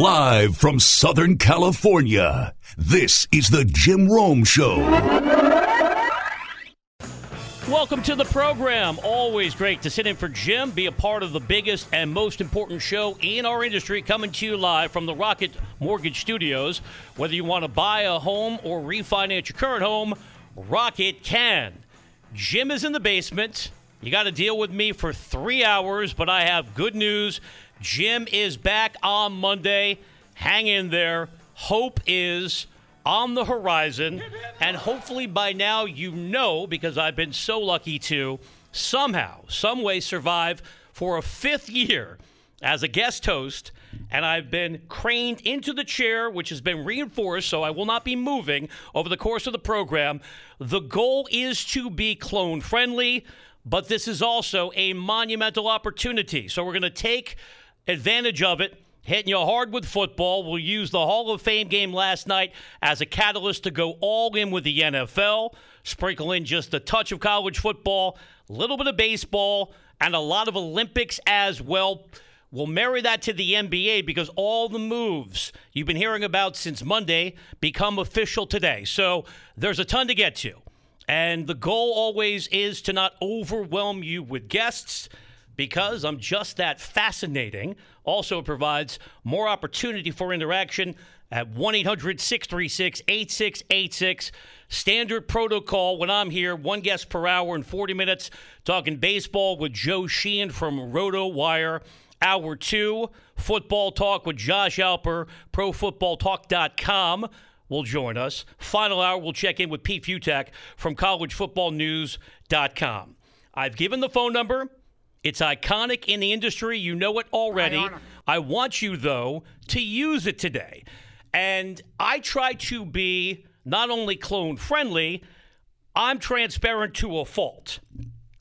Live from Southern California, this is the Jim Rome Show. Welcome to the program. Always great to sit in for Jim, be a part of the biggest and most important show in our industry, coming to you live from the Rocket Mortgage Studios. Whether you want to buy a home or refinance your current home, Rocket can. Jim is in the basement. You got to deal with me for three hours, but I have good news. Jim is back on Monday. Hang in there. Hope is on the horizon. And hopefully by now you know, because I've been so lucky to somehow, some way survive for a fifth year as a guest host. And I've been craned into the chair, which has been reinforced, so I will not be moving over the course of the program. The goal is to be clone friendly, but this is also a monumental opportunity. So we're going to take advantage of it hitting you hard with football. We'll use the Hall of Fame game last night as a catalyst to go all in with the NFL, sprinkle in just a touch of college football, a little bit of baseball, and a lot of Olympics as well. We'll marry that to the NBA because all the moves you've been hearing about since Monday become official today. So there's a ton to get to. And the goal always is to not overwhelm you with guests because I'm just that fascinating. Also, provides more opportunity for interaction at 1 800 636 8686. Standard protocol when I'm here, one guest per hour in 40 minutes, talking baseball with Joe Sheehan from RotoWire. Hour two, football talk with Josh Alper, profootballtalk.com will join us. Final hour, we'll check in with Pete Fiutak from collegefootballnews.com. I've given the phone number. It's iconic in the industry. You know it already. I want you, though, to use it today. And I try to be not only clone friendly, I'm transparent to a fault.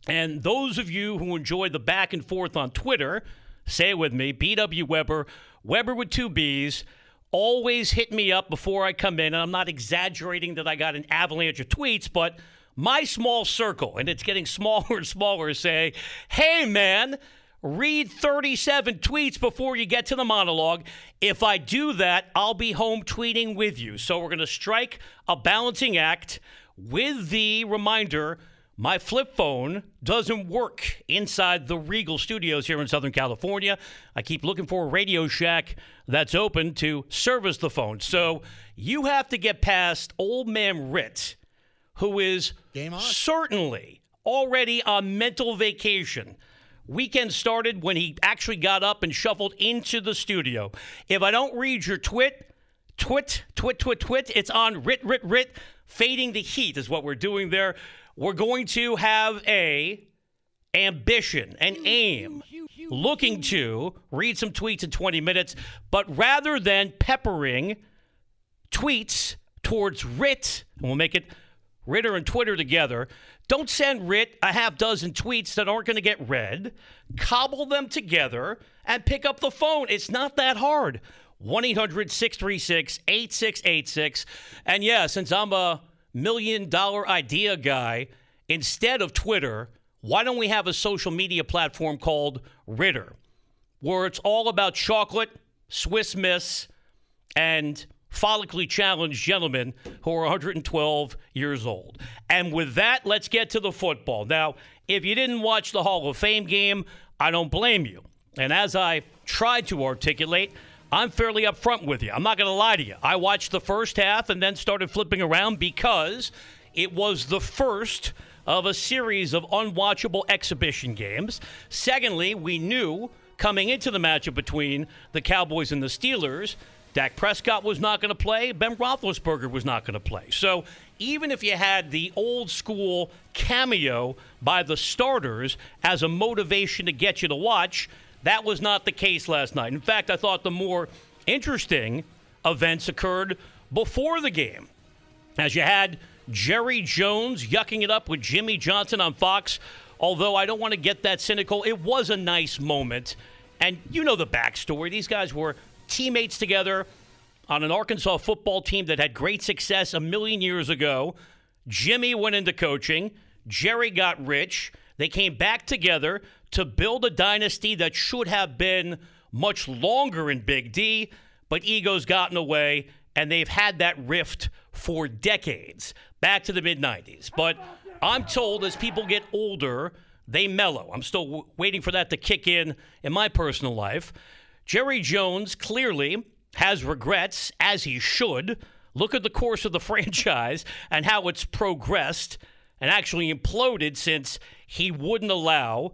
And those of you who enjoy the back and forth on Twitter, say it with me BW Weber, Weber with two B's, always hit me up before I come in. And I'm not exaggerating that I got an avalanche of tweets, but my small circle, and it's getting smaller and smaller, say, hey, man, read 37 tweets before you get to the monologue. If I do that, I'll be home tweeting with you. So we're going to strike a balancing act with the reminder my flip phone doesn't work inside the Regal studios here in Southern California. I keep looking for a Radio Shack that's open to service the phone. So you have to get past old man Rit who is certainly already on mental vacation. Weekend started when he actually got up and shuffled into the studio. If I don't read your twit, twit, twit, twit, twit, it's on rit, rit, rit. Fading the heat is what we're doing there. We're going to have a ambition, an aim, looking to read some tweets in 20 minutes, but rather than peppering tweets towards Rit, and we'll make it Ritter and Twitter together. Don't send Rit a half dozen tweets that aren't going to get read. Cobble them together and pick up the phone. It's not that hard. 1 800 636 8686. And yeah, since I'm a million dollar idea guy, instead of Twitter, why don't we have a social media platform called Ritter, where it's all about chocolate, Swiss Miss, and follically challenged gentlemen who are 112 years old. And with that, let's get to the football. Now, if you didn't watch the Hall of Fame game, I don't blame you. And as I tried to articulate, I'm fairly upfront with you. I'm not going to lie to you. I watched the first half and then started flipping around because it was the first of a series of unwatchable exhibition games. Secondly, we knew coming into the matchup between the Cowboys and the Steelers Dak Prescott was not going to play. Ben Roethlisberger was not going to play. So even if you had the old school cameo by the starters as a motivation to get you to watch, that was not the case last night. In fact, I thought the more interesting events occurred before the game, as you had Jerry Jones yucking it up with Jimmy Johnson on Fox. Although I don't want to get that cynical, it was a nice moment. And you know the backstory. These guys were teammates together on an Arkansas football team that had great success a million years ago. Jimmy went into coaching, Jerry got rich. They came back together to build a dynasty that should have been much longer in Big D, but ego's gotten away, and they've had that rift for decades, back to the mid 90s. But I'm told as people get older, they mellow. I'm still w- waiting for that to kick in in my personal life. Jerry Jones clearly has regrets, as he should. Look at the course of the franchise and how it's progressed and actually imploded since he wouldn't allow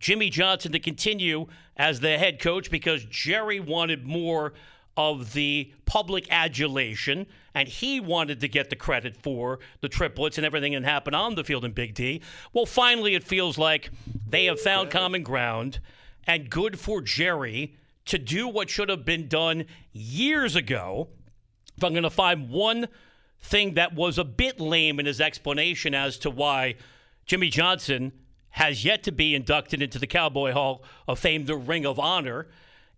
Jimmy Johnson to continue as the head coach because Jerry wanted more of the public adulation and he wanted to get the credit for the triplets and everything that happened on the field in Big D. Well, finally, it feels like they have found common ground and good for Jerry to do what should have been done years ago. If I'm going to find one thing that was a bit lame in his explanation as to why Jimmy Johnson has yet to be inducted into the Cowboy Hall of Fame, the Ring of Honor.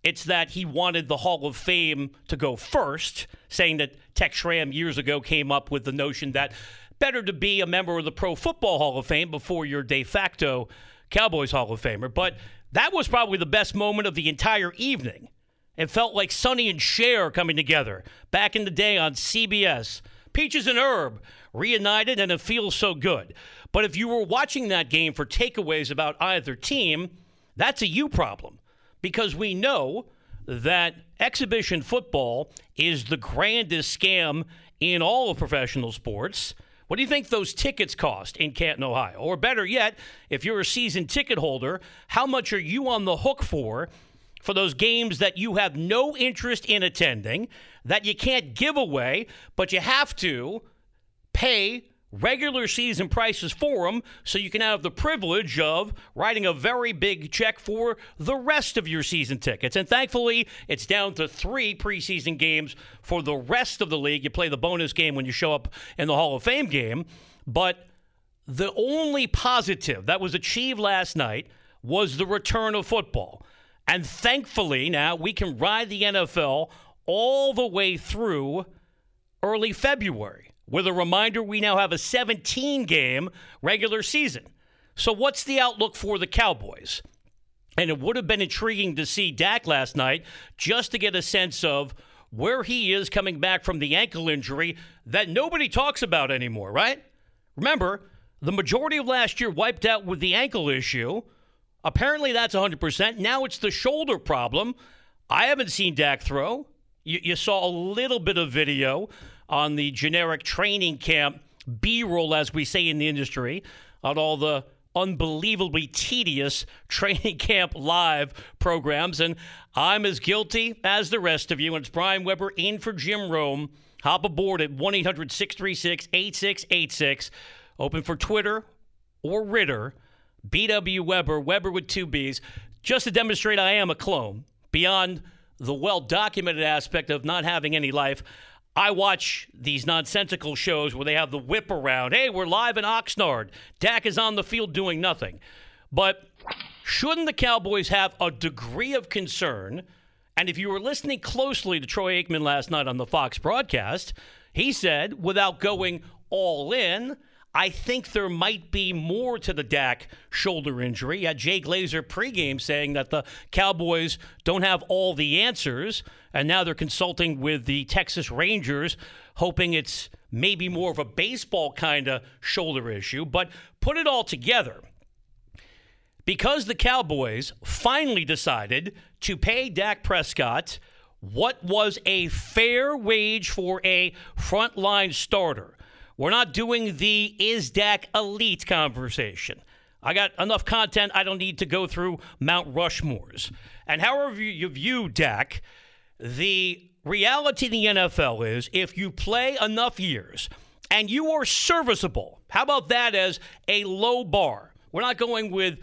It's that he wanted the Hall of Fame to go first, saying that Tex Schramm years ago came up with the notion that better to be a member of the Pro Football Hall of Fame before you're de facto Cowboys Hall of Famer. But that was probably the best moment of the entire evening. It felt like Sonny and Cher coming together back in the day on CBS. Peaches and Herb reunited, and it feels so good. But if you were watching that game for takeaways about either team, that's a you problem because we know that exhibition football is the grandest scam in all of professional sports. What do you think those tickets cost in Canton, Ohio? Or better yet, if you're a season ticket holder, how much are you on the hook for for those games that you have no interest in attending, that you can't give away, but you have to pay regular season prices for them so you can have the privilege of writing a very big check for the rest of your season tickets. And thankfully, it's down to three preseason games for the rest of the league. You play the bonus game when you show up in the Hall of Fame game. But the only positive that was achieved last night was the return of football. And thankfully, now we can ride the NFL all the way through early February with a reminder we now have a 17 game regular season. So, what's the outlook for the Cowboys? And it would have been intriguing to see Dak last night just to get a sense of where he is coming back from the ankle injury that nobody talks about anymore, right? Remember, the majority of last year wiped out with the ankle issue. Apparently, that's 100%. Now it's the shoulder problem. I haven't seen Dak throw. You, you saw a little bit of video on the generic training camp B roll, as we say in the industry, on all the unbelievably tedious training camp live programs. And I'm as guilty as the rest of you. And it's Brian Weber in for Jim Rome. Hop aboard at 1 800 636 8686. Open for Twitter or Ritter. BW Weber, Weber with two B's, just to demonstrate I am a clone. Beyond the well documented aspect of not having any life, I watch these nonsensical shows where they have the whip around. Hey, we're live in Oxnard. Dak is on the field doing nothing. But shouldn't the Cowboys have a degree of concern? And if you were listening closely to Troy Aikman last night on the Fox broadcast, he said, without going all in, I think there might be more to the Dak shoulder injury. Had Jay Glazer pregame saying that the Cowboys don't have all the answers, and now they're consulting with the Texas Rangers, hoping it's maybe more of a baseball kind of shoulder issue. But put it all together. Because the Cowboys finally decided to pay Dak Prescott what was a fair wage for a frontline starter we're not doing the is Dak elite conversation. I got enough content. I don't need to go through Mount Rushmores. And however you view Dak, the reality in the NFL is if you play enough years and you are serviceable, how about that as a low bar? We're not going with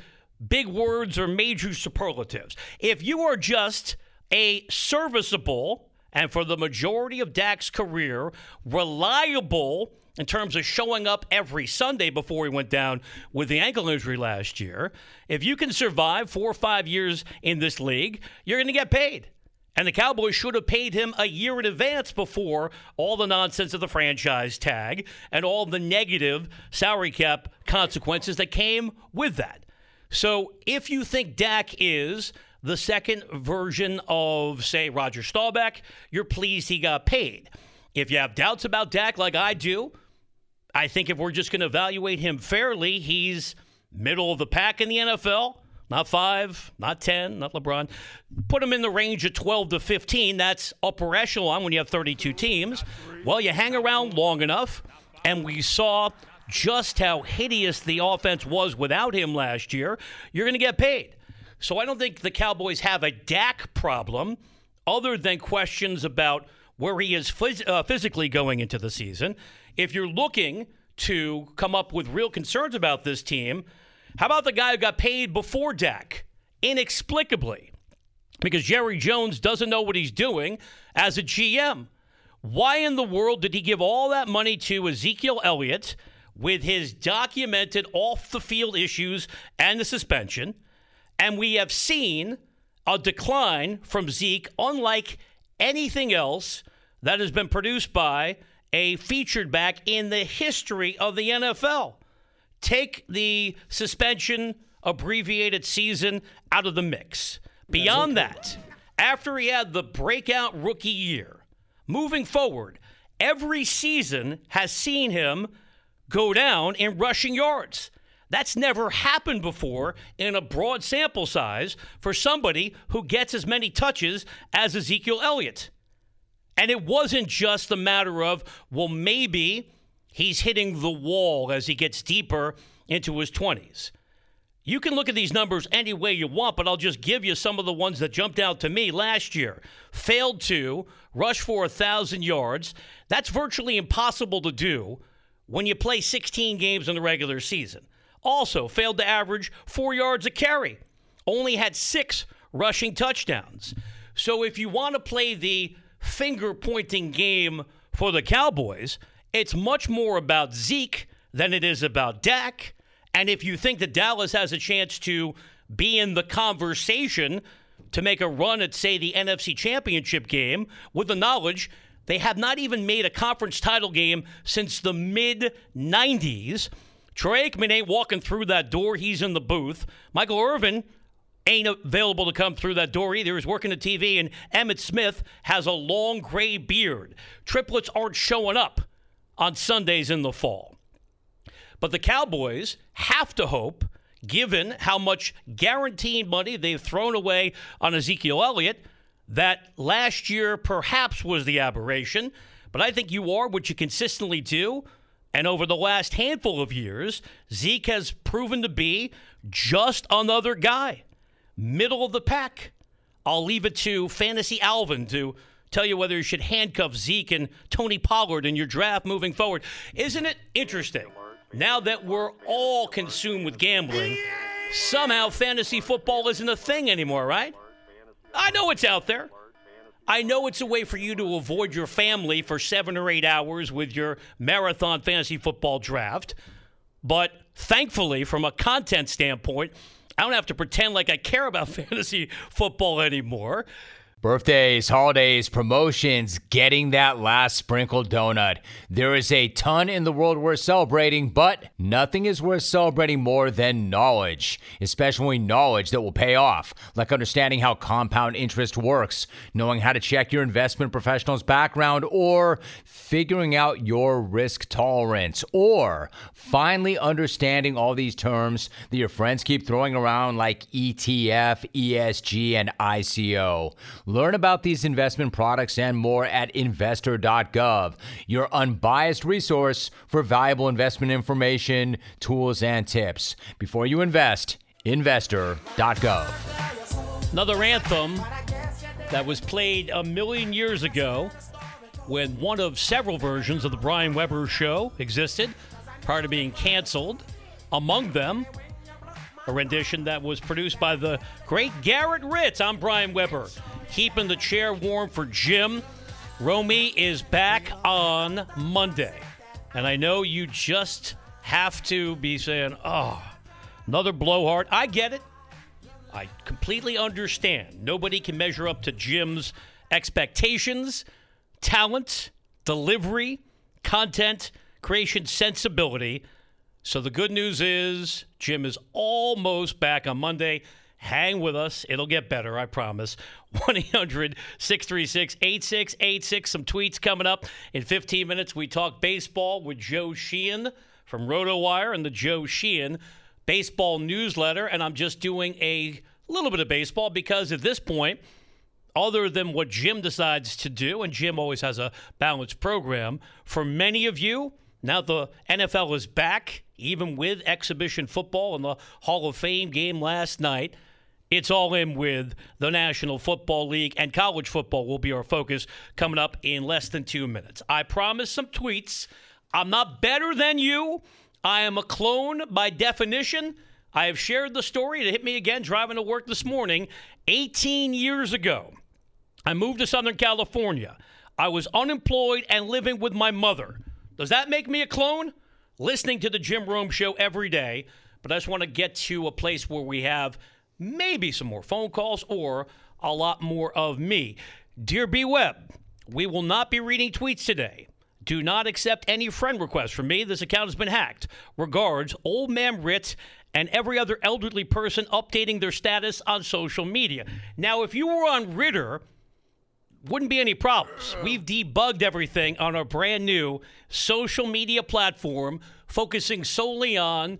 big words or major superlatives. If you are just a serviceable, and for the majority of Dak's career, reliable in terms of showing up every Sunday before he went down with the ankle injury last year. If you can survive four or five years in this league, you're going to get paid. And the Cowboys should have paid him a year in advance before all the nonsense of the franchise tag and all the negative salary cap consequences that came with that. So if you think Dak is the second version of, say, Roger Staubach, you're pleased he got paid. If you have doubts about Dak, like I do, I think if we're just going to evaluate him fairly, he's middle of the pack in the NFL. Not five, not 10, not LeBron. Put him in the range of 12 to 15. That's upper echelon when you have 32 teams. Well, you hang around long enough, and we saw just how hideous the offense was without him last year. You're going to get paid. So I don't think the Cowboys have a Dak problem other than questions about where he is phys- uh, physically going into the season. If you're looking to come up with real concerns about this team, how about the guy who got paid before Dak? Inexplicably. Because Jerry Jones doesn't know what he's doing as a GM. Why in the world did he give all that money to Ezekiel Elliott with his documented off the field issues and the suspension? And we have seen a decline from Zeke, unlike anything else that has been produced by a featured back in the history of the NFL. Take the suspension abbreviated season out of the mix. Beyond that, after he had the breakout rookie year, moving forward, every season has seen him go down in rushing yards. That's never happened before in a broad sample size for somebody who gets as many touches as Ezekiel Elliott. And it wasn't just a matter of, well, maybe he's hitting the wall as he gets deeper into his 20s. You can look at these numbers any way you want, but I'll just give you some of the ones that jumped out to me last year. Failed to rush for 1,000 yards. That's virtually impossible to do when you play 16 games in the regular season. Also, failed to average four yards a carry. Only had six rushing touchdowns. So if you want to play the finger pointing game for the Cowboys. It's much more about Zeke than it is about Dak. And if you think that Dallas has a chance to be in the conversation to make a run at, say, the NFC Championship game, with the knowledge they have not even made a conference title game since the mid 90s. Troy Aikman ain't walking through that door. He's in the booth. Michael Irvin ain't available to come through that door either. He's working the TV, and Emmitt Smith has a long gray beard. Triplets aren't showing up on Sundays in the fall. But the Cowboys have to hope, given how much guaranteed money they've thrown away on Ezekiel Elliott, that last year perhaps was the aberration. But I think you are what you consistently do. And over the last handful of years, Zeke has proven to be just another guy middle of the pack. I'll leave it to Fantasy Alvin to tell you whether you should handcuff Zeke and Tony Pollard in your draft moving forward. Isn't it interesting? Now that we're all consumed with gambling, somehow fantasy football isn't a thing anymore, right? I know it's out there. I know it's a way for you to avoid your family for seven or eight hours with your marathon fantasy football draft. But thankfully, from a content standpoint, I don't have to pretend like I care about fantasy football anymore. Birthdays, holidays, promotions, getting that last sprinkled donut. There is a ton in the world worth celebrating, but nothing is worth celebrating more than knowledge, especially knowledge that will pay off, like understanding how compound interest works, knowing how to check your investment professional's background, or figuring out your risk tolerance, or finally understanding all these terms that your friends keep throwing around like ETF, ESG, and ICO. Learn about these investment products and more at investor.gov, your unbiased resource for valuable investment information, tools, and tips. Before you invest, investor.gov. Another anthem that was played a million years ago when one of several versions of the Brian Weber show existed prior to being canceled. Among them, a rendition that was produced by the great Garrett Ritz. I'm Brian Weber keeping the chair warm for Jim. Romy is back on Monday. And I know you just have to be saying, oh, another blowhard. I get it. I completely understand. Nobody can measure up to Jim's expectations, talent, delivery, content, creation, sensibility. So the good news is Jim is almost back on Monday Hang with us. It'll get better, I promise. 1 800 636 8686. Some tweets coming up in 15 minutes. We talk baseball with Joe Sheehan from RotoWire and the Joe Sheehan baseball newsletter. And I'm just doing a little bit of baseball because at this point, other than what Jim decides to do, and Jim always has a balanced program, for many of you, now the NFL is back, even with exhibition football and the Hall of Fame game last night. It's all in with the National Football League, and college football will be our focus coming up in less than two minutes. I promise some tweets. I'm not better than you. I am a clone by definition. I have shared the story. It hit me again driving to work this morning 18 years ago. I moved to Southern California. I was unemployed and living with my mother. Does that make me a clone? Listening to the Jim Rome show every day, but I just want to get to a place where we have maybe some more phone calls or a lot more of me. Dear B Web, we will not be reading tweets today. Do not accept any friend requests from me. This account has been hacked. Regards, Old Man Ritz and every other elderly person updating their status on social media. Now, if you were on Ritter, wouldn't be any problems. We've debugged everything on our brand new social media platform, focusing solely on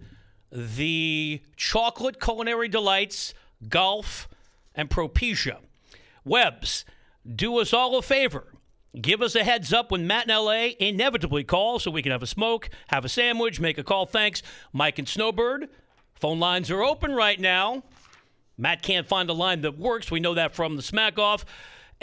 the chocolate culinary delights, golf, and Propecia. Webs, do us all a favor. Give us a heads up when Matt in LA inevitably calls so we can have a smoke, have a sandwich, make a call. Thanks. Mike and Snowbird, phone lines are open right now. Matt can't find a line that works. We know that from the smack off.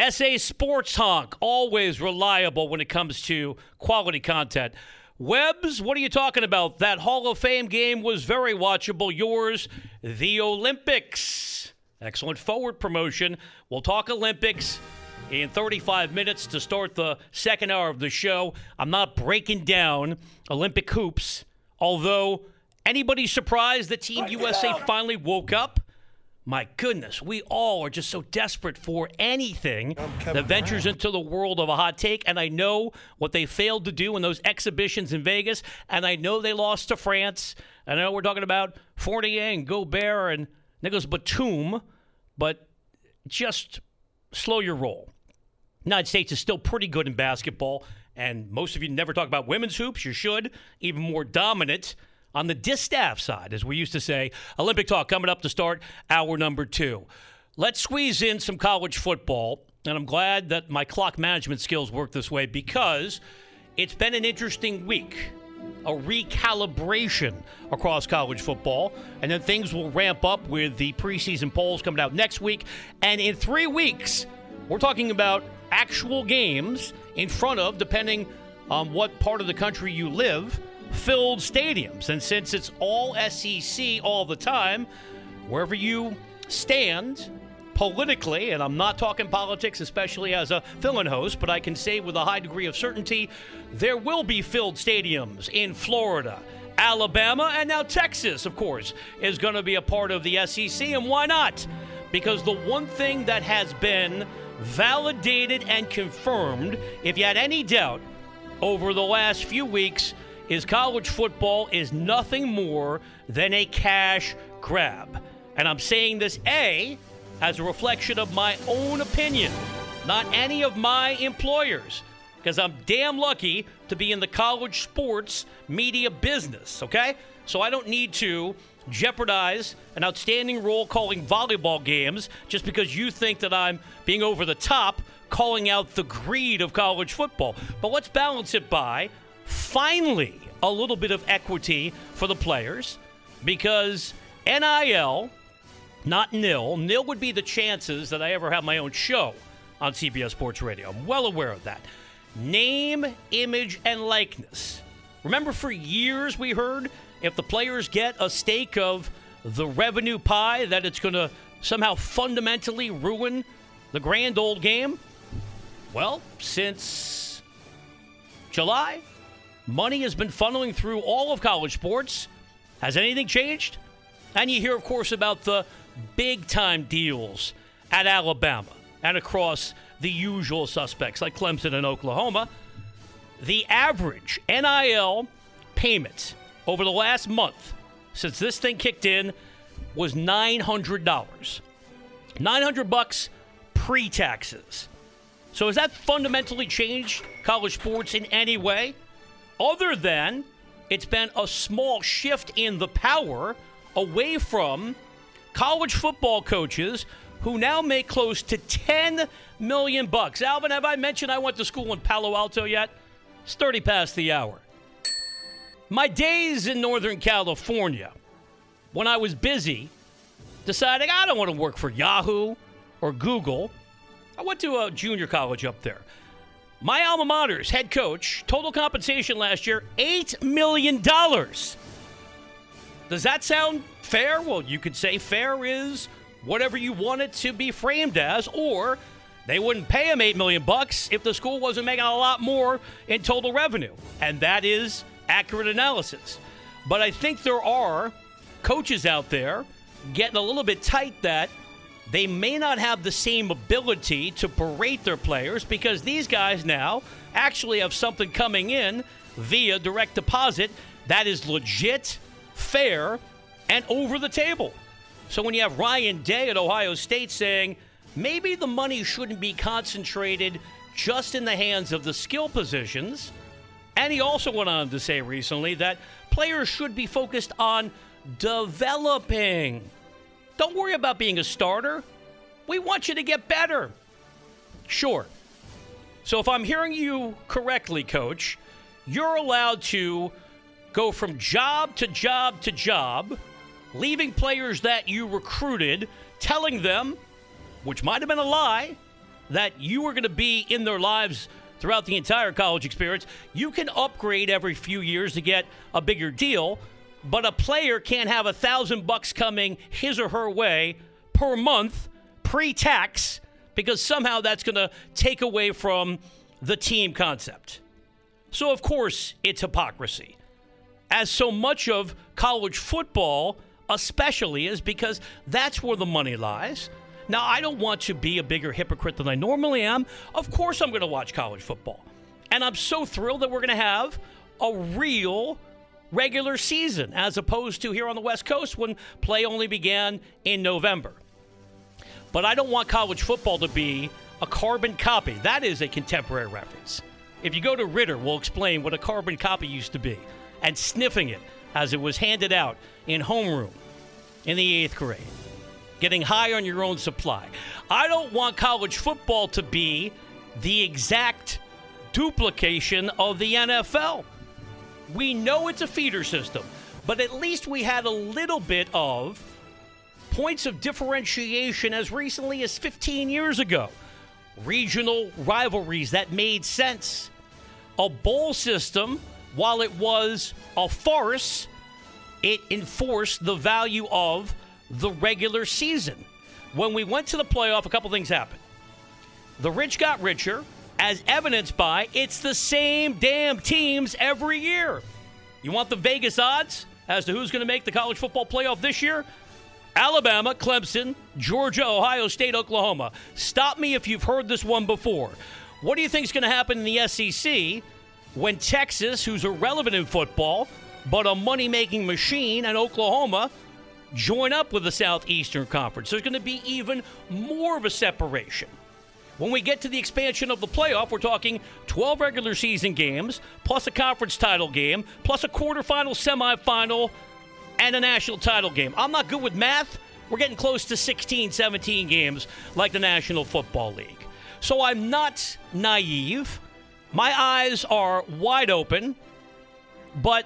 SA Sports Honk, always reliable when it comes to quality content. Webbs, what are you talking about? That Hall of Fame game was very watchable. Yours, the Olympics. Excellent forward promotion. We'll talk Olympics in 35 minutes to start the second hour of the show. I'm not breaking down Olympic hoops, although anybody surprised that Team USA finally woke up? My goodness, we all are just so desperate for anything that ventures into the world of a hot take. And I know what they failed to do in those exhibitions in Vegas. And I know they lost to France. And I know we're talking about Fournier and Gobert and Nicolas Batum, but just slow your roll. United States is still pretty good in basketball. And most of you never talk about women's hoops. You should. Even more dominant on the distaff side, as we used to say. Olympic talk coming up to start hour number two. Let's squeeze in some college football. And I'm glad that my clock management skills work this way because it's been an interesting week, a recalibration across college football. And then things will ramp up with the preseason polls coming out next week. And in three weeks, we're talking about actual games in front of, depending on what part of the country you live, filled stadiums. And since it's all SEC all the time, wherever you stand politically, and I'm not talking politics, especially as a fill in host, but I can say with a high degree of certainty there will be filled stadiums in Florida. Alabama and now Texas, of course, is going to be a part of the SEC. And why not? Because the one thing that has been validated and confirmed, if you had any doubt over the last few weeks, is college football is nothing more than a cash grab. And I'm saying this, A, as a reflection of my own opinion, not any of my employers, because I'm damn lucky to be in the college sports media business, okay? So I don't need to jeopardize an outstanding role calling volleyball games just because you think that I'm being over the top calling out the greed of college football. But let's balance it by finally a little bit of equity for the players because NIL, not nil, nil would be the chances that I ever have my own show on CBS Sports Radio. I'm well aware of that. Name, image, and likeness. Remember, for years we heard if the players get a stake of the revenue pie, that it's going to somehow fundamentally ruin the grand old game? Well, since July, money has been funneling through all of college sports. Has anything changed? And you hear, of course, about the big time deals at Alabama and across the usual suspects like Clemson and Oklahoma. The average NIL payment over the last month since this thing kicked in was $900. 900 bucks pre-taxes. So has that fundamentally changed college sports in any way? Other than it's been a small shift in the power away from college football coaches who now make close to 10 million bucks. Alvin, have I mentioned I went to school in Palo Alto yet? It's 30 past the hour. My days in Northern California, when I was busy deciding I don't want to work for Yahoo or Google, I went to a junior college up there. My alma mater's head coach, total compensation last year, $8 million. Does that sound fair? Well, you could say fair is whatever you want it to be framed as, or they wouldn't pay him 8 million bucks if the school wasn't making a lot more in total revenue. And that is accurate analysis. But I think there are coaches out there getting a little bit tight that they may not have the same ability to berate their players because these guys now actually have something coming in via direct deposit that is legit, fair, and over the table. So when you have Ryan Day at Ohio State saying maybe the money shouldn't be concentrated just in the hands of the skill positions, and he also went on to say recently that players should be focused on developing. Don't worry about being a starter. We want you to get better. Sure. So if I'm hearing you correctly, coach, you're allowed to go from job to job to job, leaving players that you recruited, telling them, which might have been a lie, that you were going to be in their lives throughout the entire college experience. You can upgrade every few years to get a bigger deal, but a player can't have a thousand bucks coming his or her way per month pre-tax because somehow that's going to take away from the team concept. So of course it's hypocrisy. As so much of college football especially is because that's where the money lies. Now, I don't want to be a bigger hypocrite than I normally am. Of course, I'm going to watch college football. And I'm so thrilled that we're going to have a real regular season as opposed to here on the West Coast when play only began in November. But I don't want college football to be a carbon copy. That is a contemporary reference. If you go to Ritter, we'll explain what a carbon copy used to be and sniffing it as it was handed out in homeroom in the eighth grade, getting high on your own supply. I don't want college football to be the exact duplication of the NFL. We know it's a feeder system, but at least we had a little bit of points of differentiation as recently as 15 years ago. Regional rivalries that made sense. A bowl system, while it was a farce, it enforced the value of the regular season. When we went to the playoff, a couple things happened. The rich got richer, as evidenced by it's the same damn teams every year. You want the Vegas odds as to who's going to make the college football playoff this year? Alabama, Clemson, Georgia, Ohio State, Oklahoma. Stop me if you've heard this one before. What do you think is going to happen in the SEC when Texas, who's irrelevant in football, but a money making machine, and Oklahoma join up with the Southeastern Conference? There's going to be even more of a separation. When we get to the expansion of the playoff, we're talking 12 regular season games, plus a conference title game, plus a quarterfinal, semifinal, and a national title game. I'm not good with math. We're getting close to 16, 17 games like the National Football League. So I'm not naive. My eyes are wide open, but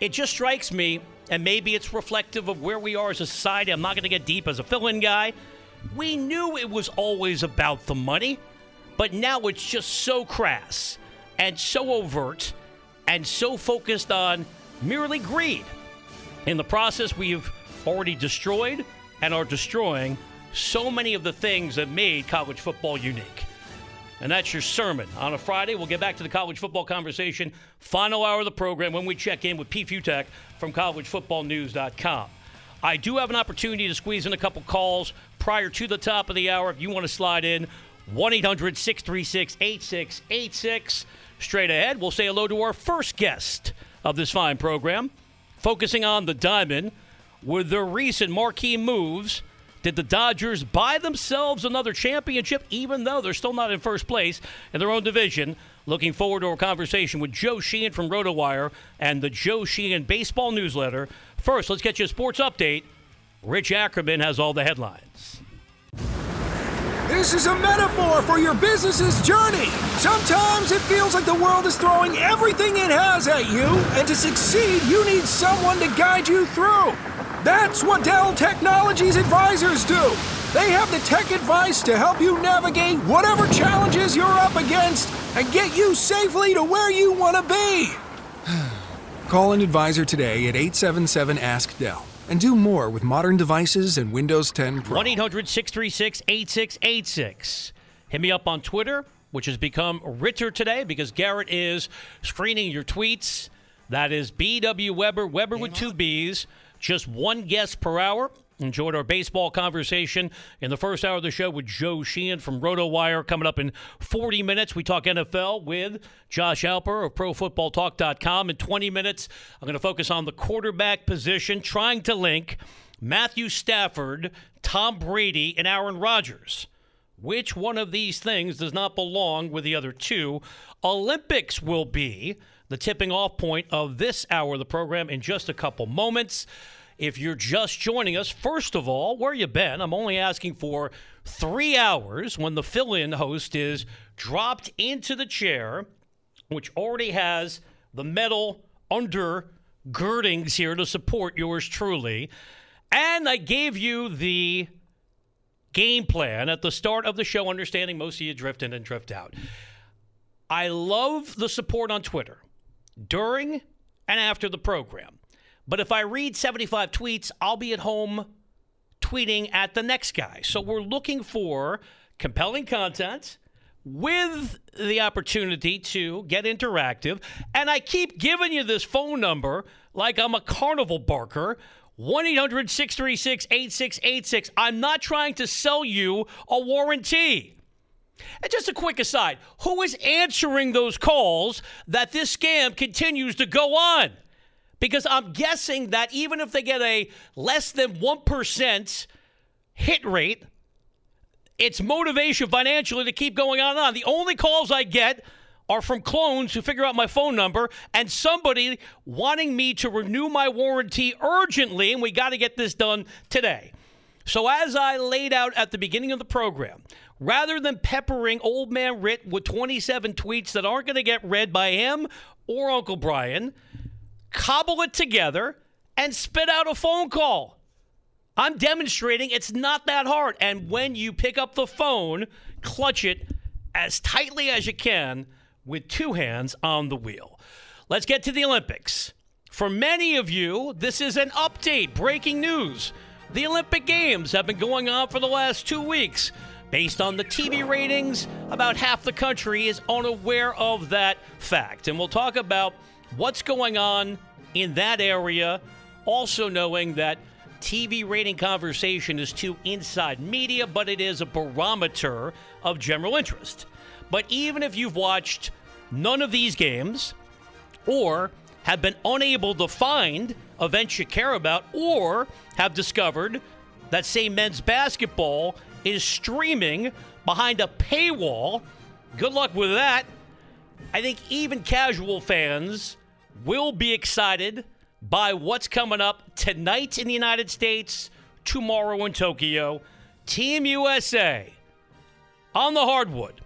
it just strikes me, and maybe it's reflective of where we are as a society. I'm not going to get deep as a fill in guy. We knew it was always about the money, but now it's just so crass and so overt and so focused on merely greed. In the process, we've already destroyed and are destroying so many of the things that made college football unique. And that's your sermon. On a Friday, we'll get back to the college football conversation. Final hour of the program when we check in with Pete Fiutak from collegefootballnews.com. I do have an opportunity to squeeze in a couple calls prior to the top of the hour. If you want to slide in, 1 800 636 8686. Straight ahead, we'll say hello to our first guest of this fine program, focusing on the diamond. with their recent marquee moves. Did the Dodgers buy themselves another championship, even though they're still not in first place in their own division? Looking forward to our conversation with Joe Sheehan from RotoWire and the Joe Sheehan Baseball Newsletter. First, let's get you a sports update. Rich Ackerman has all the headlines. This is a metaphor for your business's journey. Sometimes it feels like the world is throwing everything it has at you, and to succeed, you need someone to guide you through. That's what Dell Technologies advisors do. They have the tech advice to help you navigate whatever challenges you're up against and get you safely to where you want to be. Call an advisor today at 877 Ask Dell and do more with modern devices and Windows 10 Pro. 1 800 636 8686. Hit me up on Twitter, which has become richer today because Garrett is screening your tweets. That is BW Weber, Weber with two B's, just one guest per hour. Enjoyed our baseball conversation in the first hour of the show with Joe Sheehan from RotoWire. Coming up in 40 minutes, we talk NFL with Josh Alper of ProFootballTalk.com. In 20 minutes, I'm going to focus on the quarterback position, trying to link Matthew Stafford, Tom Brady, and Aaron Rodgers. Which one of these things does not belong with the other two? Olympics will be the tipping off point of this hour of the program in just a couple moments. If you're just joining us, first of all, where you been? I'm only asking for three hours when the fill-in host is dropped into the chair, which already has the metal under girdings here to support yours truly. And I gave you the game plan at the start of the show, understanding most of you drift in and drift out. I love the support on Twitter during and after the program. But if I read 75 tweets, I'll be at home tweeting at the next guy. So we're looking for compelling content with the opportunity to get interactive. And I keep giving you this phone number like I'm a carnival barker. 1 800 636 8686. I'm not trying to sell you a warranty. And just a quick aside who is answering those calls that this scam continues to go on? Because I'm guessing that even if they get a less than 1% hit rate, it's motivation financially to keep going on and on. The only calls I get are from clones who figure out my phone number and somebody wanting me to renew my warranty urgently, and we got to get this done today. So, as I laid out at the beginning of the program, rather than peppering old man Rit with 27 tweets that aren't going to get read by him or Uncle Brian, cobble it together, and spit out a phone call. I'm demonstrating it's not that hard. And when you pick up the phone, clutch it as tightly as you can with two hands on the wheel. Let's get to the Olympics. For many of you, this is an update, breaking news. The Olympic Games have been going on for the last two weeks. Based on the TV ratings, about half the country is unaware of that fact. And we'll talk about what's going on in that area, also knowing that TV rating conversation is too inside media, but it is a barometer of general interest. But even if you've watched none of these games or have been unable to find events you care about or have discovered that, say, men's basketball is streaming behind a paywall, good luck with that. I think even casual fans will be excited by what's coming up tonight in the United States, tomorrow in Tokyo. Team USA on the hardwood,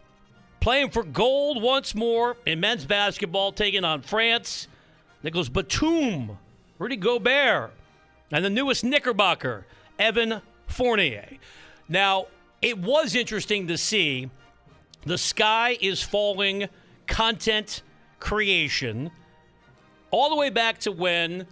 playing for gold once more in men's basketball, taking on France. Nicolas Batum, Rudy Gobert, and the newest Knickerbocker, Evan Fournier. Now, it was interesting to see the sky is falling content creation all the way back to when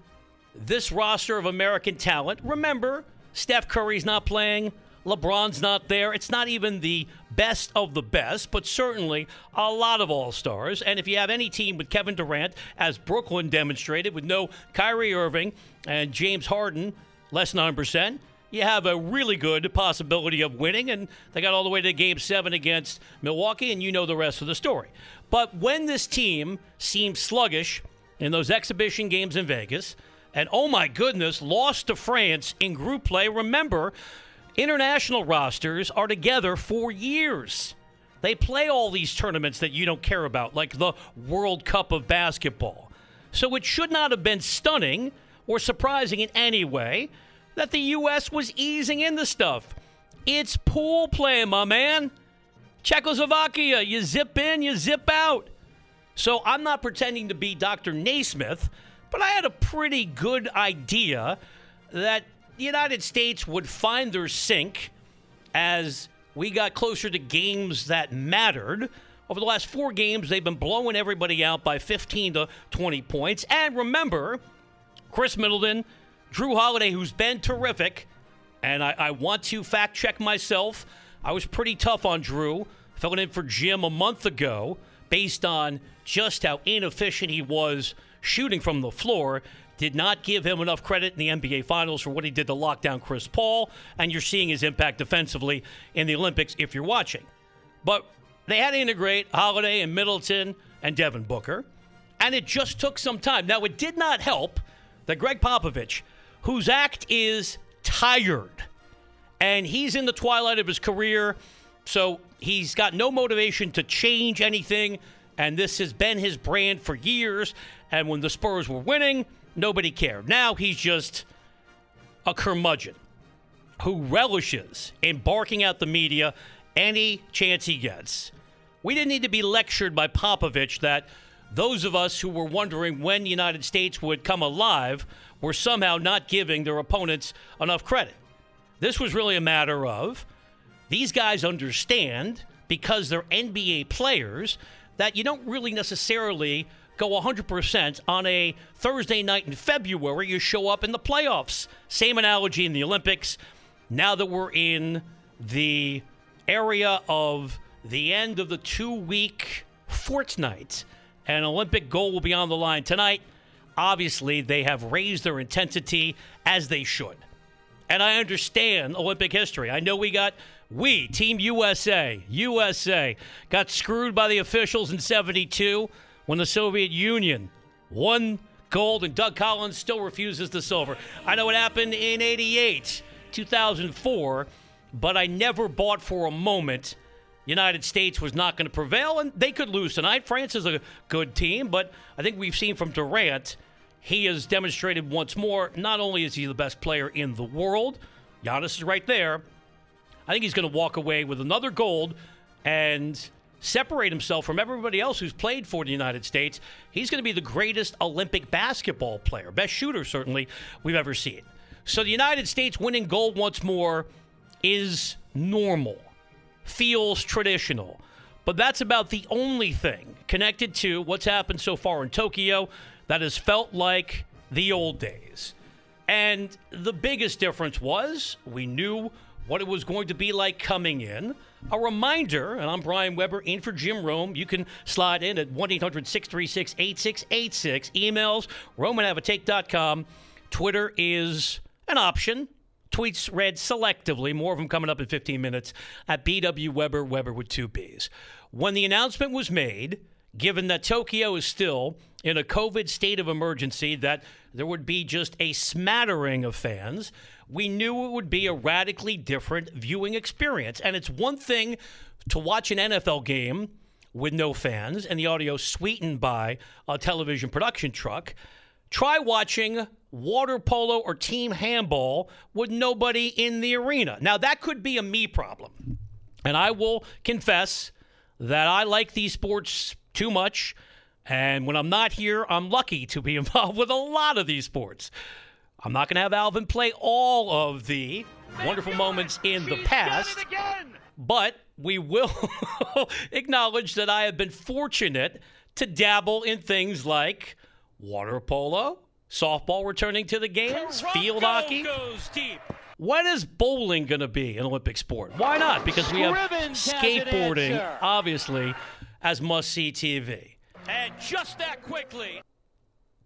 this roster of American talent, remember, Steph Curry's not playing, LeBron's not there. It's not even the best of the best, but certainly a lot of all stars. And if you have any team with Kevin Durant, as Brooklyn demonstrated, with no Kyrie Irving and James Harden, less 9%, you have a really good possibility of winning. And they got all the way to game seven against Milwaukee, and you know the rest of the story. But when this team seems sluggish in those exhibition games in Vegas, and oh my goodness, lost to France in group play. Remember, international rosters are together for years. They play all these tournaments that you don't care about, like the World Cup of basketball. So it should not have been stunning or surprising in any way that the U.S. was easing into stuff. It's pool play, my man. Czechoslovakia, you zip in, you zip out. So I'm not pretending to be Dr. Naismith, but I had a pretty good idea that the United States would find their sink as we got closer to games that mattered. Over the last four games, they've been blowing everybody out by 15 to 20 points. And remember, Khris Middleton, Jrue Holiday, who's been terrific, and I, I want to fact check myself. I was pretty tough on Jrue, filling in for Jim a month ago based on just how inefficient he was shooting from the floor. Did not give him enough credit in the NBA Finals for what he did to lock down Chris Paul, and you're seeing his impact defensively in the Olympics if you're watching. But they had to integrate Holiday and Middleton and Devin Booker, and it just took some time. Now, it did not help that Gregg Popovich, whose act is tired, and he's in the twilight of his career, so he's got no motivation to change anything, and this has been his brand for years. And when the Spurs were winning, nobody cared. Now he's just a curmudgeon who relishes in barking at the media any chance he gets. We didn't need to be lectured by Popovich that those of us who were wondering when the United States would come alive were somehow not giving their opponents enough credit. This was really a matter of these guys understand because they're NBA players that you don't really necessarily go 100% on a Thursday night in February. You show up in the playoffs. Same analogy in the Olympics. Now that we're in the area of the end of the two week fortnight, an Olympic gold will be on the line tonight. Obviously, they have raised their intensity as they should. And I understand Olympic history. I know we got we, Team USA, USA, got screwed by the officials in 72 when the Soviet Union won gold and Doug Collins still refuses the silver. I know it happened in 88, 2004, but I never bought for a moment United States was not going to prevail, and they could lose tonight. France is a good team, but I think we've seen from Durant, he has demonstrated once more not only is he the best player in the world, Giannis is right there, I think he's going to walk away with another gold and separate himself from everybody else who's played for the United States. He's going to be the greatest Olympic basketball player, best shooter, certainly, we've ever seen. So the United States winning gold once more is normal, feels traditional. But that's about the only thing connected to what's happened so far in Tokyo that has felt like the old days. And the biggest difference was we knew what it was going to be like coming in. A reminder, and I'm Brian Webber in for Jim Rome. You can slide in at 1 800 636 8686. Emails, romanhaveatake.com. Twitter is an option. Tweets read selectively, more of them coming up in 15 minutes at BW Webber, Webber with two B's. When the announcement was made, given that Tokyo is still in a COVID state of emergency, that there would be just a smattering of fans, we knew it would be a radically different viewing experience. And it's one thing to watch an NFL game with no fans and the audio sweetened by a television production truck. Try watching water polo or team handball with nobody in the arena. Now, that could be a me problem. And I will confess that I like these sports too much. And when I'm not here, I'm lucky to be involved with a lot of these sports. I'm not going to have Alvin play all of the wonderful moments in the past, but we will acknowledge that I have been fortunate to dabble in things like water polo, softball returning to the games, field hockey. When is bowling going to be an Olympic sport? Why not? Because we have skateboarding, obviously, as must see TV. And just that quickly,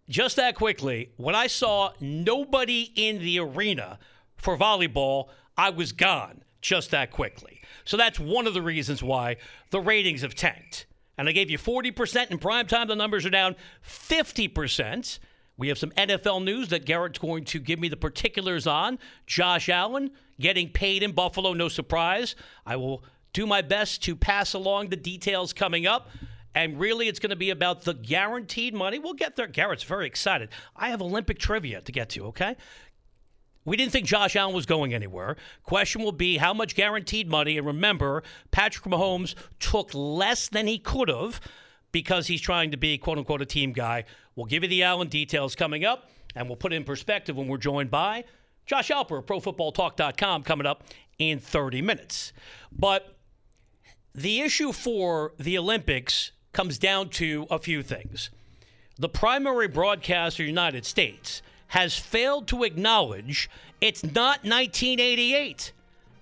just that quickly, when I saw nobody in the arena for volleyball, I was gone just that quickly. So that's one of the reasons why the ratings have tanked. And I gave you 40% in prime time. The numbers are down 50%. We have some NFL news that Garrett's going to give me the particulars on. Josh Allen getting paid in Buffalo, no surprise. I will do my best to pass along the details coming up. And really, it's going to be about the guaranteed money. We'll get there. Garrett's very excited. I have Olympic trivia to get to, okay? We didn't think Josh Allen was going anywhere. Question will be how much guaranteed money. And remember, Patrick Mahomes took less than he could have because he's trying to be, quote unquote, a team guy. We'll give you the Allen details coming up, and we'll put it in perspective when we're joined by Josh Alper, of ProFootballTalk.com, coming up in 30 minutes. But the issue for the Olympics comes down to a few things. The primary broadcaster, United States, has failed to acknowledge it's not 1988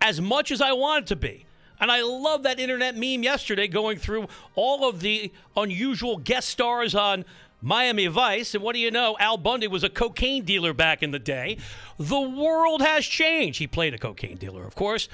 as much as I want it to be. And I love that internet meme yesterday going through all of the unusual guest stars on Miami Vice. And what do you know? Al Bundy was a cocaine dealer back in the day. The world has changed. He played a cocaine dealer, of course.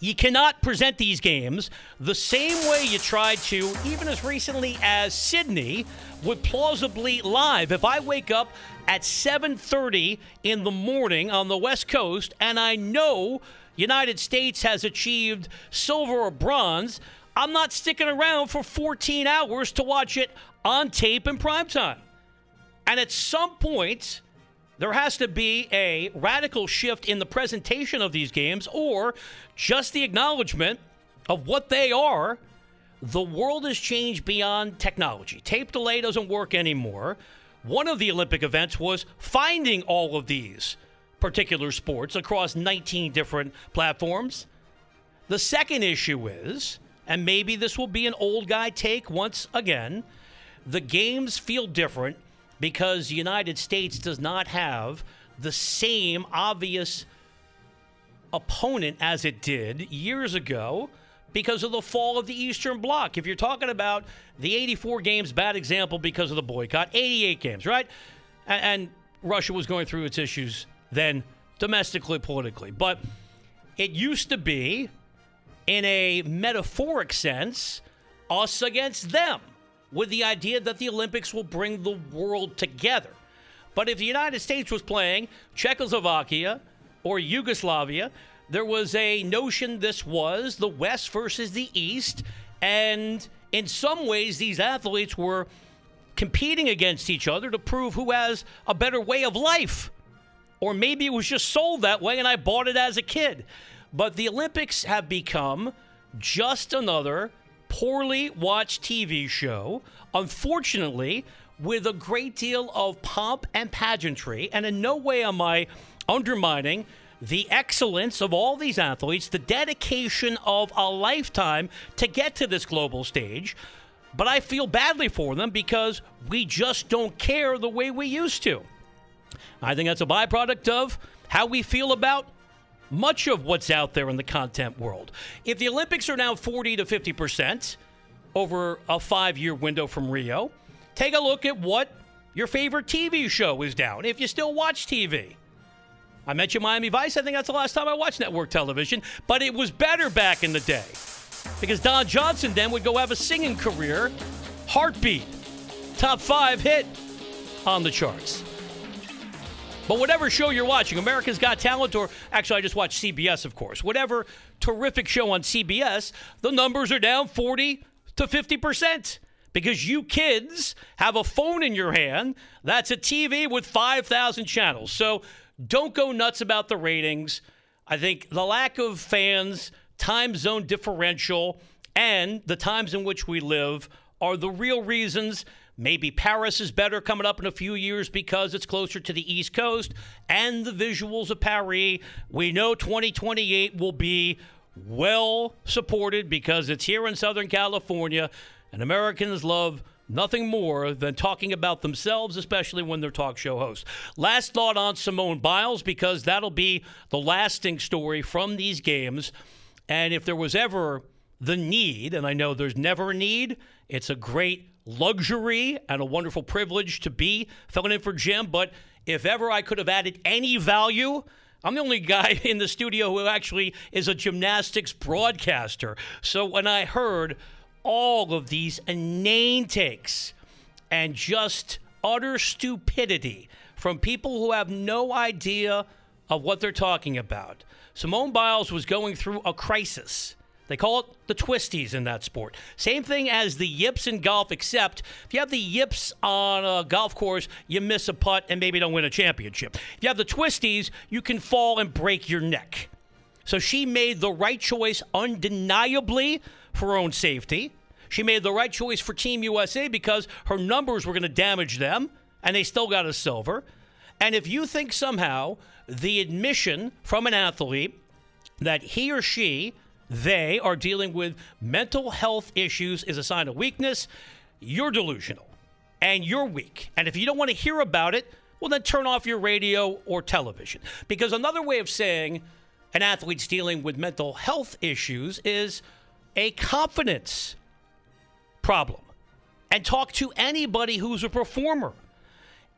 You cannot present these games the same way you tried to, even as recently as Sydney, would plausibly live. If I wake up at 7:30 in the morning on the West Coast and I know United States has achieved silver or bronze, I'm not sticking around for 14 hours to watch it on tape in primetime. And at some point, there has to be a radical shift in the presentation of these games or just the acknowledgement of what they are. The world has changed beyond technology. Tape delay doesn't work anymore. One of the Olympic events was finding all of these particular sports across 19 different platforms. The second issue is, and maybe this will be an old guy take once again, the games feel different because the United States does not have the same obvious opponent as it did years ago because of the fall of the Eastern Bloc. If you're talking about the 84 games, bad example because of the boycott, 88 games, right? And, and Russia was going through its issues then domestically, politically. But it used to be, in a metaphoric sense, us against them, with the idea that the Olympics will bring the world together. But if the United States was playing Czechoslovakia or Yugoslavia, there was a notion this was the West versus the East. And in some ways, these athletes were competing against each other to prove who has a better way of life. Or maybe it was just sold that way and I bought it as a kid. But the Olympics have become just another poorly watched TV show, unfortunately, with a great deal of pomp and pageantry. And in no way am I undermining the excellence of all these athletes, the dedication of a lifetime to get to this global stage. But I feel badly for them because we just don't care the way we used to. I think that's a byproduct of how we feel about much of what's out there in the content world. If the Olympics are now 40 to 50% over a five year window from Rio, take a look at what your favorite TV show is down, if you still watch TV. I mentioned Miami Vice. I think that's the last time I watched network television, but it was better back in the day because Don Johnson then would go have a singing career. Heartbeat, top five hit on the charts. But whatever show you're watching, America's Got Talent, or actually, I just watched CBS, of course, whatever terrific show on CBS, the numbers are down 40 to 50% because you kids have a phone in your hand that's a TV with 5,000 channels. So don't go nuts about the ratings. I think the lack of fans, time zone differential, and the times in which we live are the real reasons Maybe Paris is better coming up in a few years because it's closer to the East Coast and the visuals of Paris. We know 2028 will be well supported because it's here in Southern California, and Americans love nothing more than talking about themselves, especially when they're talk show hosts. Last thought on Simone Biles, because that'll be the lasting story from these games. And if there was ever the need, and I know there's never a need, it's a great luxury and a wonderful privilege to be filling in for Jim. But if ever I could have added any value, I'm the only guy in the studio who actually is a gymnastics broadcaster. So when I heard all of these inane takes and just utter stupidity from people who have no idea of what they're talking about. Simone Biles was going through a crisis. They call it the twisties in that sport. Same thing as the yips in golf, except if you have the yips on a golf course, you miss a putt and maybe don't win a championship. If you have the twisties, you can fall and break your neck. So she made the right choice undeniably for her own safety. She made the right choice for Team USA because her numbers were going to damage them, and they still got a silver. And if you think somehow the admission from an athlete that he or she they are dealing with mental health issues is a sign of weakness, you're delusional and you're weak. And if you don't want to hear about it, well, then turn off your radio or television. Because another way of saying an athlete's dealing with mental health issues is a confidence problem. And talk to anybody who's a performer.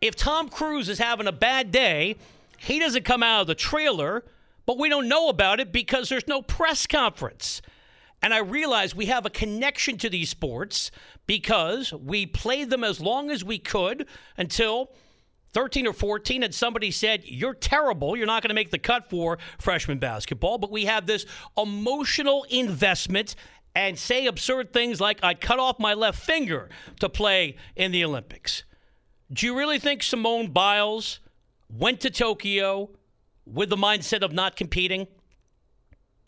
If Tom Cruise is having a bad day, he doesn't come out of the trailer but we don't know about it because there's no press conference. And I realize we have a connection to these sports because we played them as long as we could until 13 or 14 and somebody said you're terrible. You're not going to make the cut for freshman basketball. But we have this emotional investment and say absurd things like i'd cut off my left finger to play in the olympics. Do you really think simone biles went to tokyo with the mindset of not competing.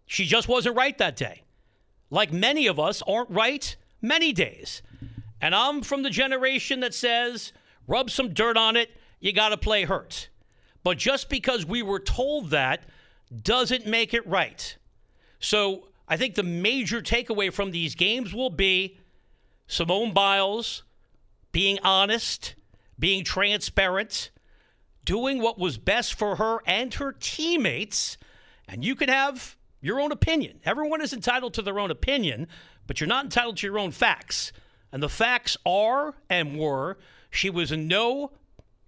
She just wasn't right that day. Like many of us aren't right many days. And I'm from the generation that says, rub some dirt on it, you got to play hurt. But just because we were told that doesn't make it right. So I think the major takeaway from these games will be Simone Biles being honest, being transparent, doing what was best for her and her teammates. And you can have your own opinion. Everyone is entitled to their own opinion, but you're not entitled to your own facts. And the facts are and were she was in no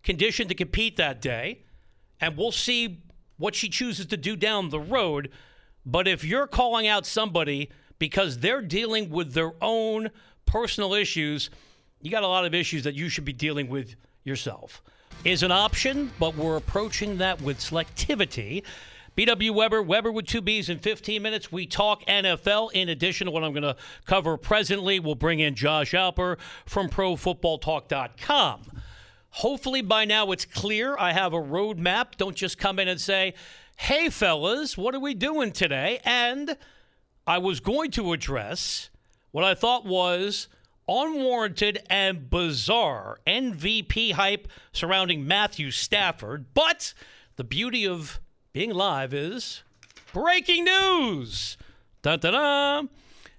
condition to compete that day. And we'll see what she chooses to do down the road. But if you're calling out somebody because they're dealing with their own personal issues, you got a lot of issues that you should be dealing with yourself is an option, but we're approaching that with selectivity. BW Webber, Webber with two B's in 15 minutes. We talk NFL. In addition to what I'm going to cover presently, we'll bring in Josh Alper from ProFootballTalk.com. Hopefully, by now it's clear. I have a roadmap. Don't just come in and say, hey, fellas, what are we doing today? And I was going to address what I thought was unwarranted and bizarre MVP hype surrounding Matthew Stafford. But the beauty of being live is breaking news. Dun, dun, dun.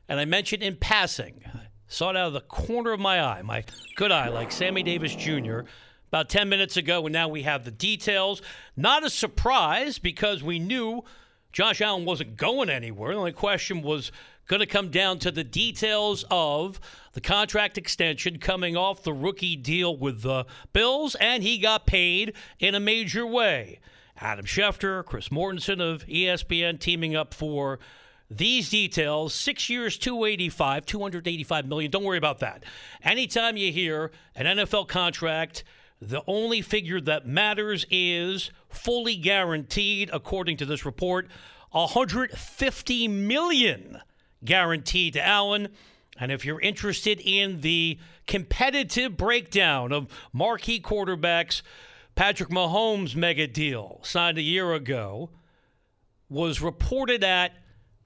And I mentioned in passing, I saw it out of the corner of my eye, my good eye, like Sammy Davis Jr., about 10 minutes ago, and now we have the details. Not a surprise because we knew Josh Allen wasn't going anywhere. The only question was going to come down to the details of the contract extension coming off the rookie deal with the Bills, and he got paid in a major way. Adam Schefter, Chris Mortensen of ESPN teaming up for these details. Six years 285 285 million. Don't worry about that. Anytime you hear an nfl contract the only figure that matters is fully guaranteed according to this report 150 million guaranteed to Allen. And if you're interested in the competitive breakdown of marquee quarterbacks, Patrick Mahomes' mega deal signed a year ago was reported at,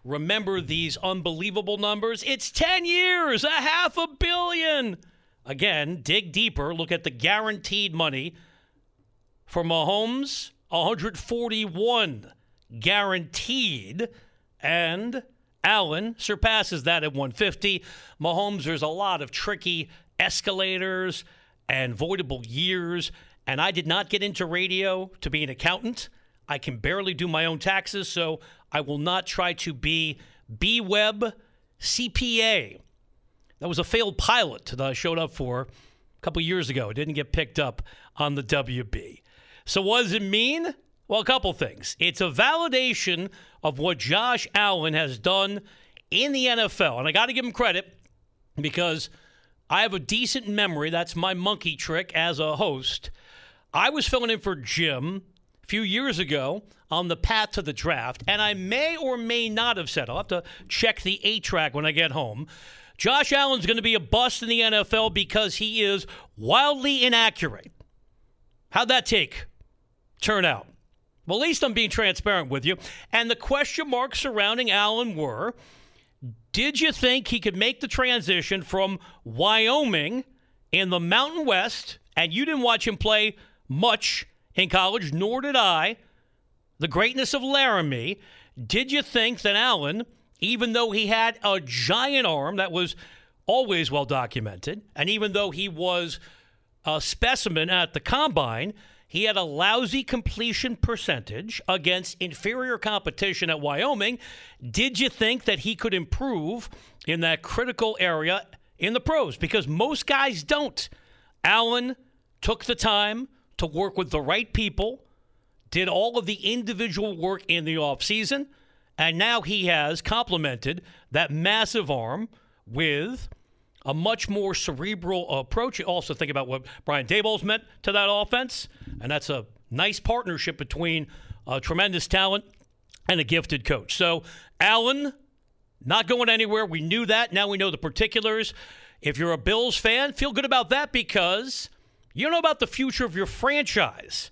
remember these unbelievable numbers? It's 10 years, a half a billion. Again, dig deeper, look at the guaranteed money for Mahomes, 141 guaranteed, and Allen surpasses that at 150. Mahomes, there's a lot of tricky escalators and voidable years. And I did not get into radio to be an accountant. I can barely do my own taxes, so I will not try to be B Web CPA. That was a failed pilot that I showed up for a couple years ago. It didn't get picked up on the WB. So, what does it mean? Well, a couple things. It's a validation of what Josh Allen has done in the NFL. And I got to give him credit because I have a decent memory. That's my monkey trick as a host. I was filling in for Jim a few years ago on the path to the draft, and I may or may not have said, I'll have to check the A track when I get home. Josh Allen's going to be a bust in the NFL because he is wildly inaccurate. How'd that take turn out? Well, at least I'm being transparent with you. And the question marks surrounding Allen were did you think he could make the transition from Wyoming in the Mountain West? And you didn't watch him play much in college, nor did I. The greatness of Laramie. Did you think that Allen, even though he had a giant arm that was always well documented, and even though he was a specimen at the combine, he had a lousy completion percentage against inferior competition at Wyoming. Did you think that he could improve in that critical area in the pros? Because most guys don't. Allen took the time to work with the right people, did all of the individual work in the offseason, and now he has complemented that massive arm with a much more cerebral approach. You also think about what Brian Daboll's meant to that offense, and that's a nice partnership between a tremendous talent and a gifted coach. So, Allen, not going anywhere. We knew that. Now we know the particulars. If you're a Bills fan, feel good about that because you know about the future of your franchise.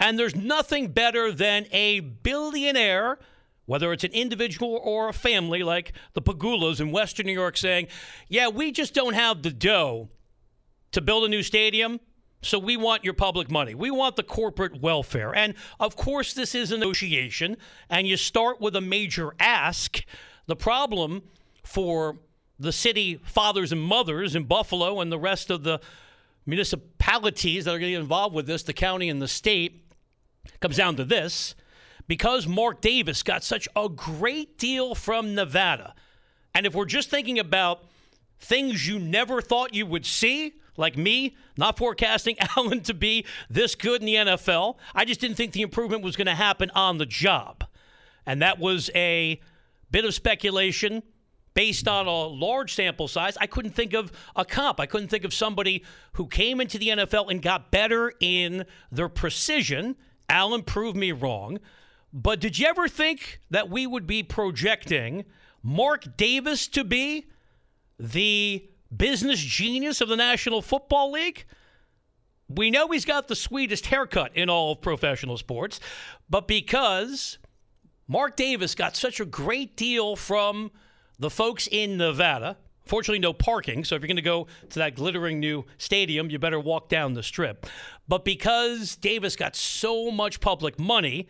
And there's nothing better than a billionaire – whether it's an individual or a family like the Pegulas in Western New York saying, yeah, we just don't have the dough to build a new stadium. So we want your public money. We want the corporate welfare. And of course, this is a negotiation, and you start with a major ask. The problem for the city fathers and mothers in Buffalo and the rest of the municipalities that are going to get involved with this, the county and the state, comes down to this because Mark Davis got such a great deal from Nevada. And if we're just thinking about things you never thought you would see, like me, not forecasting Allen to be this good in the NFL, I just didn't think the improvement was going to happen on the job. And that was a bit of speculation based on a large sample size. I couldn't think of a comp. I couldn't think of somebody who came into the NFL and got better in their precision. Allen proved me wrong. But did you ever think that we would be projecting Mark Davis to be the business genius of the National Football League? We know he's got the sweetest haircut in all of professional sports, but because Mark Davis got such a great deal from the folks in Nevada, Fortunately, no parking. So if you're going to go to that glittering new stadium, you better walk down the strip. But because Davis got so much public money,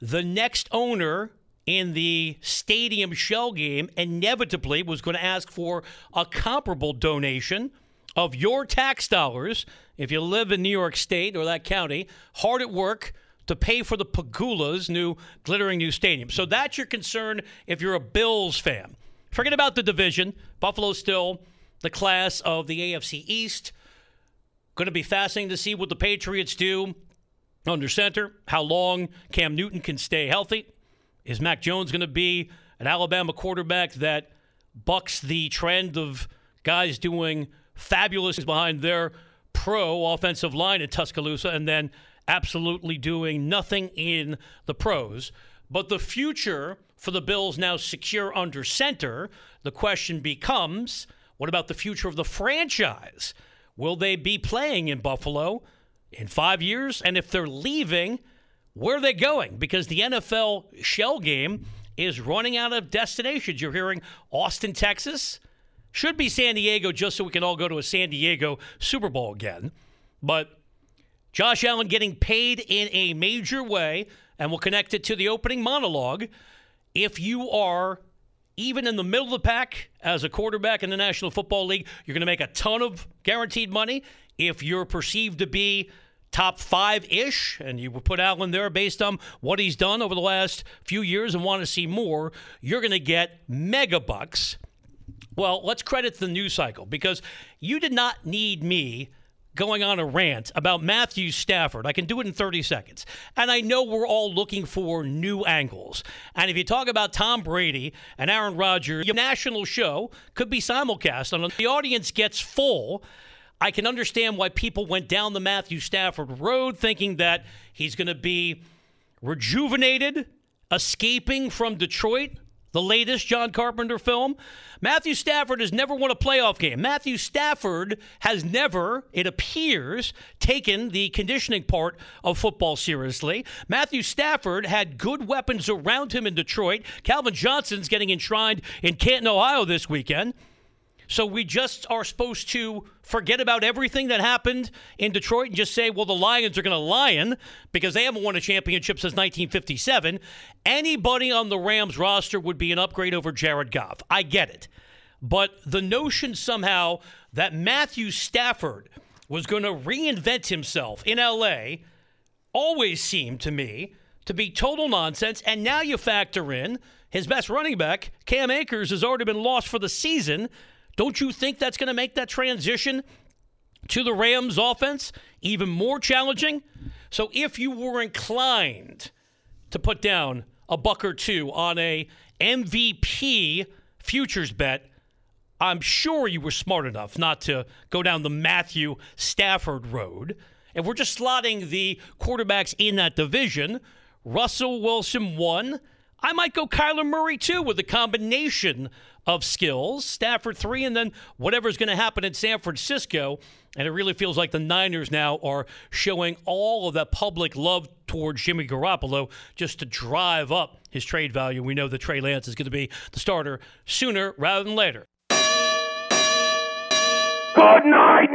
the next owner in the stadium shell game inevitably was going to ask for a comparable donation of your tax dollars if you live in New York State or that county, hard at work to pay for the Pegula's new glittering new stadium. So that's your concern if you're a Bills fan. Forget about the division. Buffalo's still the class of the AFC East. Going to be fascinating to see what the Patriots do under center, how long Cam Newton can stay healthy. Is Mac Jones going to be an Alabama quarterback that bucks the trend of guys doing fabulous behind their pro offensive line in Tuscaloosa and then absolutely doing nothing in the pros? But the future for the Bills now secure under center. The question becomes what about the future of the franchise? Will they be playing in Buffalo? In five years? And if they're leaving, where are they going? Because the NFL shell game is running out of destinations. You're hearing Austin, Texas. Should be San Diego just so we can all go to a San Diego Super Bowl again. But Josh Allen getting paid in a major way, and we'll connect it to the opening monologue. If you are even in the middle of the pack as a quarterback in the National Football League, you're going to make a ton of guaranteed money if you're perceived to be top five ish, and you would put Allen there based on what he's done over the last few years and want to see more, you're going to get mega bucks. Well, let's credit the news cycle because you did not need me going on a rant about Matthew Stafford. I can do it in 30 seconds. And I know we're all looking for new angles. And if you talk about Tom Brady and Aaron Rodgers, your national show could be simulcast. And the audience gets full. I can understand why people went down the Matthew Stafford road thinking that he's going to be rejuvenated, escaping from Detroit the latest John Carpenter film. Matthew Stafford has never won a playoff game. Matthew Stafford has never, it appears, taken the conditioning part of football seriously. Matthew Stafford had good weapons around him in Detroit. Calvin Johnson's getting enshrined in Canton, Ohio this weekend. So we just are supposed to forget about everything that happened in Detroit and just say, well, the Lions are going to lion because they haven't won a championship since 1957. Anybody on the Rams roster would be an upgrade over Jared Goff. I get it. But the notion somehow that Matthew Stafford was going to reinvent himself in LA always seemed to me to be total nonsense. And now you factor in his best running back, Cam Akers, has already been lost for the season. Don't you think that's going to make that transition to the Rams offense even more challenging? So if you were inclined to put down a buck or two on a MVP futures bet, I'm sure you were smart enough not to go down the Matthew Stafford road. If we're just slotting the quarterbacks in that division, Russell Wilson one. I might go Kyler Murray too with a combination of skills. Stafford three, and then whatever's going to happen in San Francisco. And it really feels like the Niners now are showing all of that public love towards Jimmy Garoppolo just to drive up his trade value. We know that Trey Lance is going to be the starter sooner rather than later. Good night,